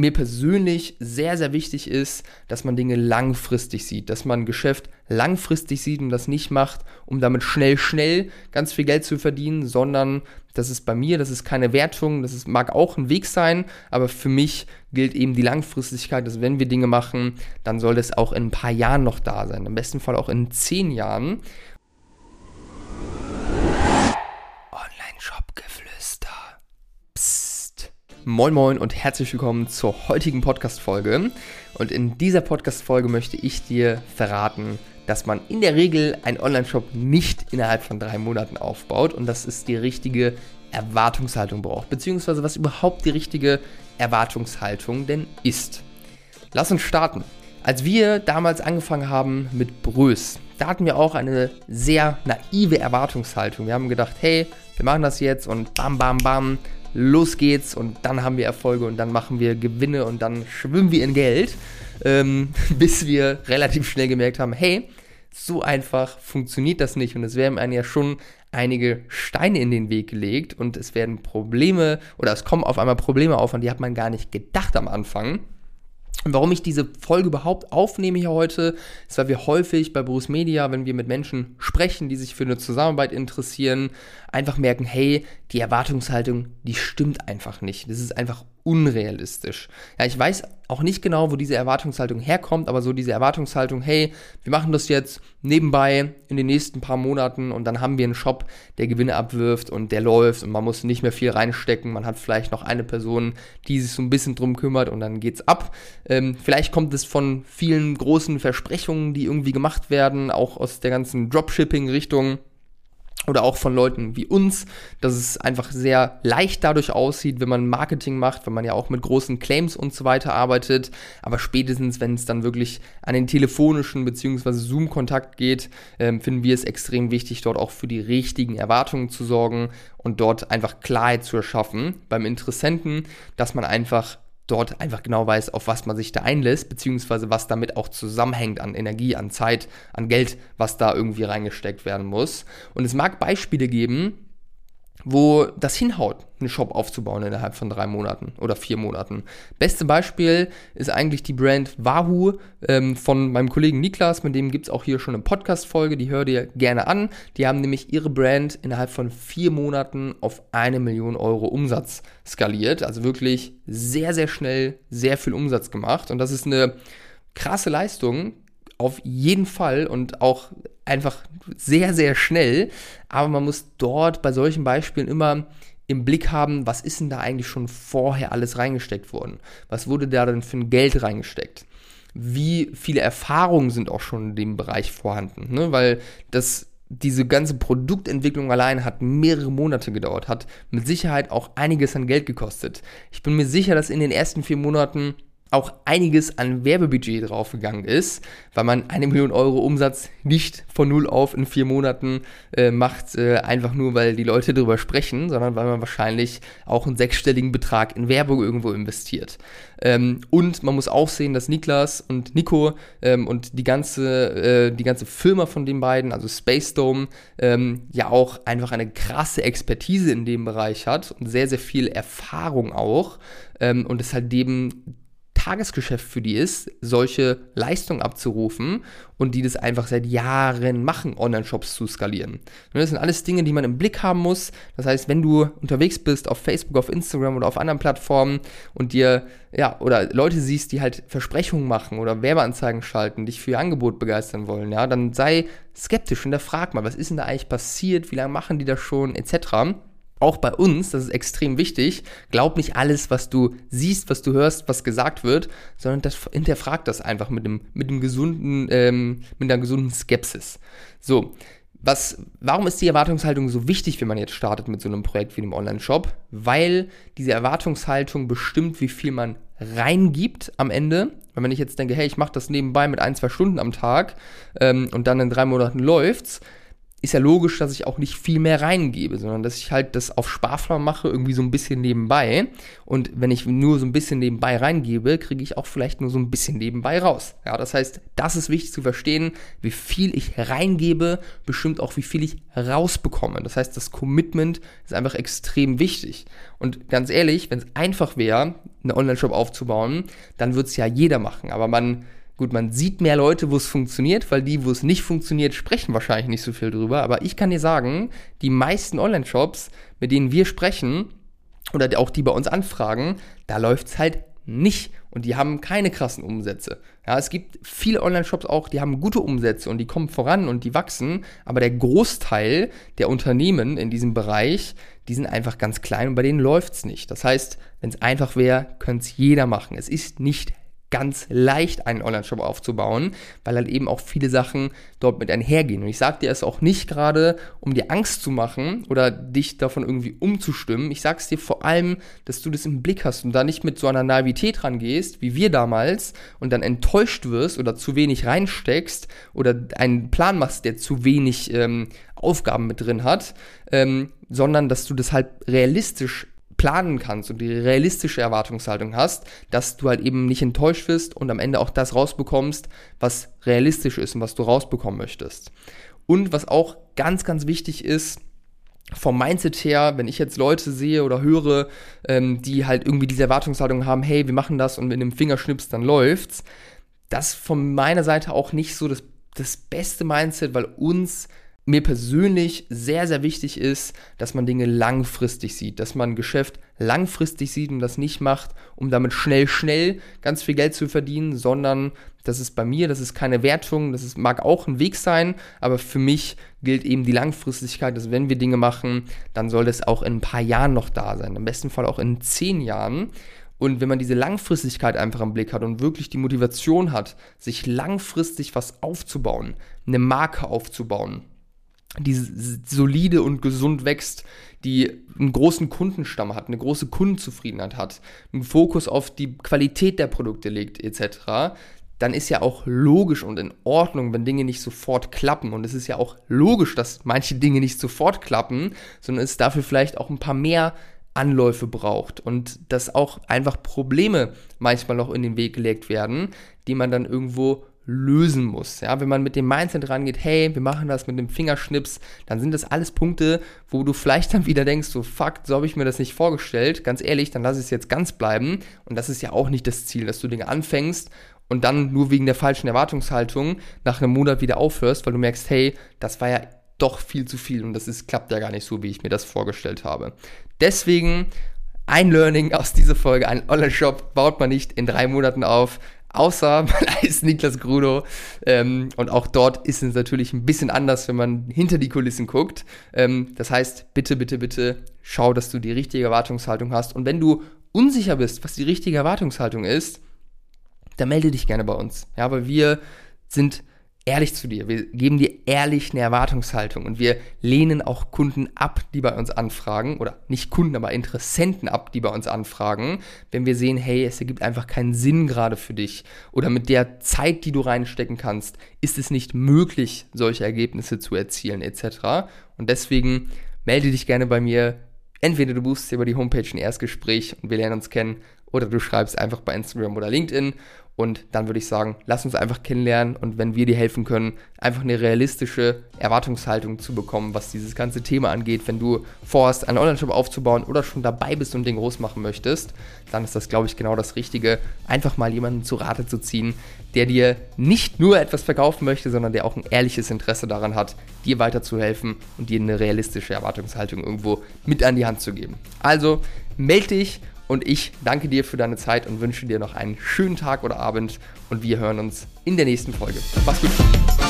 mir persönlich sehr, sehr wichtig ist, dass man Dinge langfristig sieht, dass man Geschäft langfristig sieht und das nicht macht, um damit schnell, schnell ganz viel Geld zu verdienen, sondern das ist bei mir, das ist keine Wertung, das ist, mag auch ein Weg sein, aber für mich gilt eben die Langfristigkeit, dass wenn wir Dinge machen, dann soll das auch in ein paar Jahren noch da sein, im besten Fall auch in zehn Jahren. Moin Moin und herzlich willkommen zur heutigen Podcast-Folge. Und in dieser Podcast-Folge möchte ich dir verraten, dass man in der Regel einen Online-Shop nicht innerhalb von drei Monaten aufbaut und dass es die richtige Erwartungshaltung braucht, beziehungsweise was überhaupt die richtige Erwartungshaltung denn ist. Lass uns starten. Als wir damals angefangen haben mit Brös, da hatten wir auch eine sehr naive Erwartungshaltung. Wir haben gedacht, hey, wir machen das jetzt und bam, bam, bam, los geht's und dann haben wir Erfolge und dann machen wir Gewinne und dann schwimmen wir in Geld, ähm, bis wir relativ schnell gemerkt haben, hey, so einfach funktioniert das nicht und es werden einem ja schon einige Steine in den Weg gelegt und es werden Probleme oder es kommen auf einmal Probleme auf, an die hat man gar nicht gedacht am Anfang. Und warum ich diese Folge überhaupt aufnehme hier heute, ist, weil wir häufig bei Bruce Media, wenn wir mit Menschen sprechen, die sich für eine Zusammenarbeit interessieren, einfach merken, hey, die Erwartungshaltung, die stimmt einfach nicht. Das ist einfach unrealistisch. Ja, ich weiß auch nicht genau, wo diese Erwartungshaltung herkommt, aber so diese Erwartungshaltung, hey, wir machen das jetzt nebenbei in den nächsten paar Monaten und dann haben wir einen Shop, der Gewinne abwirft und der läuft und man muss nicht mehr viel reinstecken. Man hat vielleicht noch eine Person, die sich so ein bisschen drum kümmert und dann geht's ab. Ähm, vielleicht kommt es von vielen großen Versprechungen, die irgendwie gemacht werden, auch aus der ganzen Dropshipping-Richtung oder auch von Leuten wie uns, dass es einfach sehr leicht dadurch aussieht, wenn man Marketing macht, wenn man ja auch mit großen Claims und so weiter arbeitet. Aber spätestens, wenn es dann wirklich an den telefonischen bzw. Zoom-Kontakt geht, äh, finden wir es extrem wichtig, dort auch für die richtigen Erwartungen zu sorgen und dort einfach Klarheit zu erschaffen beim Interessenten, dass man einfach dort einfach genau weiß, auf was man sich da einlässt, beziehungsweise was damit auch zusammenhängt an Energie, an Zeit, an Geld, was da irgendwie reingesteckt werden muss. Und es mag Beispiele geben, wo das hinhaut, einen Shop aufzubauen innerhalb von drei Monaten oder vier Monaten. Beste Beispiel ist eigentlich die Brand Wahoo ähm, von meinem Kollegen Niklas, mit dem gibt es auch hier schon eine Podcast-Folge, die hör dir gerne an. Die haben nämlich ihre Brand innerhalb von vier Monaten auf eine Million Euro Umsatz skaliert. Also wirklich sehr, sehr schnell sehr viel Umsatz gemacht. Und das ist eine krasse Leistung, auf jeden Fall und auch einfach sehr, sehr schnell. Aber man muss dort bei solchen Beispielen immer im Blick haben, was ist denn da eigentlich schon vorher alles reingesteckt worden? Was wurde da denn für ein Geld reingesteckt? Wie viele Erfahrungen sind auch schon in dem Bereich vorhanden? Ne? Weil das diese ganze Produktentwicklung allein hat mehrere Monate gedauert, hat mit Sicherheit auch einiges an Geld gekostet. Ich bin mir sicher, dass in den ersten vier Monaten auch einiges an Werbebudget draufgegangen ist, weil man eine Million Euro Umsatz nicht von null auf in vier Monaten äh, macht, äh, einfach nur weil die Leute darüber sprechen, sondern weil man wahrscheinlich auch einen sechsstelligen Betrag in Werbung irgendwo investiert. Ähm, und man muss auch sehen, dass Niklas und Nico ähm, und die ganze, äh, die ganze Firma von den beiden, also Space Dome, ähm, ja auch einfach eine krasse Expertise in dem Bereich hat und sehr, sehr viel Erfahrung auch. Ähm, und es halt eben Tagesgeschäft für die ist, solche Leistungen abzurufen und die das einfach seit Jahren machen, Online-Shops zu skalieren. das sind alles Dinge, die man im Blick haben muss. Das heißt, wenn du unterwegs bist auf Facebook, auf Instagram oder auf anderen Plattformen und dir, ja, oder Leute siehst, die halt Versprechungen machen oder Werbeanzeigen schalten, dich für ihr Angebot begeistern wollen, ja, dann sei skeptisch und da frag mal, was ist denn da eigentlich passiert, wie lange machen die das schon, etc auch bei uns, das ist extrem wichtig, glaub nicht alles, was du siehst, was du hörst, was gesagt wird, sondern das, hinterfrag das einfach mit einem, mit einem gesunden, ähm, mit einer gesunden Skepsis. So, was, warum ist die Erwartungshaltung so wichtig, wenn man jetzt startet mit so einem Projekt wie einem Online-Shop? Weil diese Erwartungshaltung bestimmt, wie viel man reingibt am Ende. Wenn ich jetzt denke, hey, ich mache das nebenbei mit ein, zwei Stunden am Tag ähm, und dann in drei Monaten läuft's, ist ja logisch, dass ich auch nicht viel mehr reingebe, sondern dass ich halt das auf Sparplan mache, irgendwie so ein bisschen nebenbei. Und wenn ich nur so ein bisschen nebenbei reingebe, kriege ich auch vielleicht nur so ein bisschen nebenbei raus. Ja, das heißt, das ist wichtig zu verstehen, wie viel ich reingebe, bestimmt auch wie viel ich rausbekomme. Das heißt, das Commitment ist einfach extrem wichtig. Und ganz ehrlich, wenn es einfach wäre, einen Online-Shop aufzubauen, dann würde es ja jeder machen. Aber man Gut, man sieht mehr Leute, wo es funktioniert, weil die, wo es nicht funktioniert, sprechen wahrscheinlich nicht so viel drüber. Aber ich kann dir sagen, die meisten Online-Shops, mit denen wir sprechen, oder auch die bei uns anfragen, da läuft es halt nicht und die haben keine krassen Umsätze. Ja, es gibt viele Online-Shops auch, die haben gute Umsätze und die kommen voran und die wachsen, aber der Großteil der Unternehmen in diesem Bereich, die sind einfach ganz klein und bei denen läuft es nicht. Das heißt, wenn es einfach wäre, könnte es jeder machen. Es ist nicht ganz leicht, einen Online-Shop aufzubauen, weil halt eben auch viele Sachen dort mit einhergehen. Und ich sage dir es auch nicht gerade, um dir Angst zu machen oder dich davon irgendwie umzustimmen. Ich sage es dir vor allem, dass du das im Blick hast und da nicht mit so einer Naivität rangehst, wie wir damals, und dann enttäuscht wirst oder zu wenig reinsteckst oder einen Plan machst, der zu wenig ähm, Aufgaben mit drin hat, ähm, sondern dass du das halt realistisch planen kannst und die realistische Erwartungshaltung hast, dass du halt eben nicht enttäuscht wirst und am Ende auch das rausbekommst, was realistisch ist und was du rausbekommen möchtest. Und was auch ganz, ganz wichtig ist, vom Mindset her, wenn ich jetzt Leute sehe oder höre, ähm, die halt irgendwie diese Erwartungshaltung haben, hey, wir machen das und mit einem Fingerschnips dann läuft's, das von meiner Seite auch nicht so das, das beste Mindset, weil uns mir persönlich sehr, sehr wichtig ist, dass man Dinge langfristig sieht, dass man ein Geschäft langfristig sieht und das nicht macht, um damit schnell, schnell ganz viel Geld zu verdienen, sondern das ist bei mir, das ist keine Wertung, das ist, mag auch ein Weg sein, aber für mich gilt eben die Langfristigkeit, dass wenn wir Dinge machen, dann soll das auch in ein paar Jahren noch da sein, im besten Fall auch in zehn Jahren. Und wenn man diese Langfristigkeit einfach im Blick hat und wirklich die Motivation hat, sich langfristig was aufzubauen, eine Marke aufzubauen, die solide und gesund wächst, die einen großen Kundenstamm hat, eine große Kundenzufriedenheit hat, einen Fokus auf die Qualität der Produkte legt, etc., dann ist ja auch logisch und in Ordnung, wenn Dinge nicht sofort klappen. Und es ist ja auch logisch, dass manche Dinge nicht sofort klappen, sondern es dafür vielleicht auch ein paar mehr Anläufe braucht und dass auch einfach Probleme manchmal noch in den Weg gelegt werden, die man dann irgendwo lösen muss. Ja, wenn man mit dem Mindset rangeht, hey, wir machen das mit dem Fingerschnips, dann sind das alles Punkte, wo du vielleicht dann wieder denkst, so fuck, so habe ich mir das nicht vorgestellt. Ganz ehrlich, dann lass es jetzt ganz bleiben. Und das ist ja auch nicht das Ziel, dass du Dinge anfängst und dann nur wegen der falschen Erwartungshaltung nach einem Monat wieder aufhörst, weil du merkst, hey, das war ja doch viel zu viel und das ist, klappt ja gar nicht so, wie ich mir das vorgestellt habe. Deswegen ein Learning aus dieser Folge, ein Online-Shop baut man nicht in drei Monaten auf. Außer man heißt Niklas Gruno. Ähm, und auch dort ist es natürlich ein bisschen anders, wenn man hinter die Kulissen guckt. Ähm, das heißt, bitte, bitte, bitte schau, dass du die richtige Erwartungshaltung hast. Und wenn du unsicher bist, was die richtige Erwartungshaltung ist, dann melde dich gerne bei uns. Ja, weil wir sind ehrlich zu dir. Wir geben dir ehrlich eine Erwartungshaltung und wir lehnen auch Kunden ab, die bei uns anfragen oder nicht Kunden, aber Interessenten ab, die bei uns anfragen, wenn wir sehen, hey, es ergibt einfach keinen Sinn gerade für dich oder mit der Zeit, die du reinstecken kannst, ist es nicht möglich, solche Ergebnisse zu erzielen etc. Und deswegen melde dich gerne bei mir. Entweder du buchst über die Homepage ein Erstgespräch und wir lernen uns kennen oder du schreibst einfach bei Instagram oder LinkedIn und dann würde ich sagen, lass uns einfach kennenlernen und wenn wir dir helfen können, einfach eine realistische Erwartungshaltung zu bekommen, was dieses ganze Thema angeht. Wenn du vorhast, einen Online-Shop aufzubauen oder schon dabei bist und den groß machen möchtest, dann ist das, glaube ich, genau das Richtige, einfach mal jemanden zu Rate zu ziehen, der dir nicht nur etwas verkaufen möchte, sondern der auch ein ehrliches Interesse daran hat, dir weiterzuhelfen und dir eine realistische Erwartungshaltung irgendwo mit an die Hand zu geben. Also melde dich und ich danke dir für deine Zeit und wünsche dir noch einen schönen Tag oder Abend. Und wir hören uns in der nächsten Folge. Mach's gut.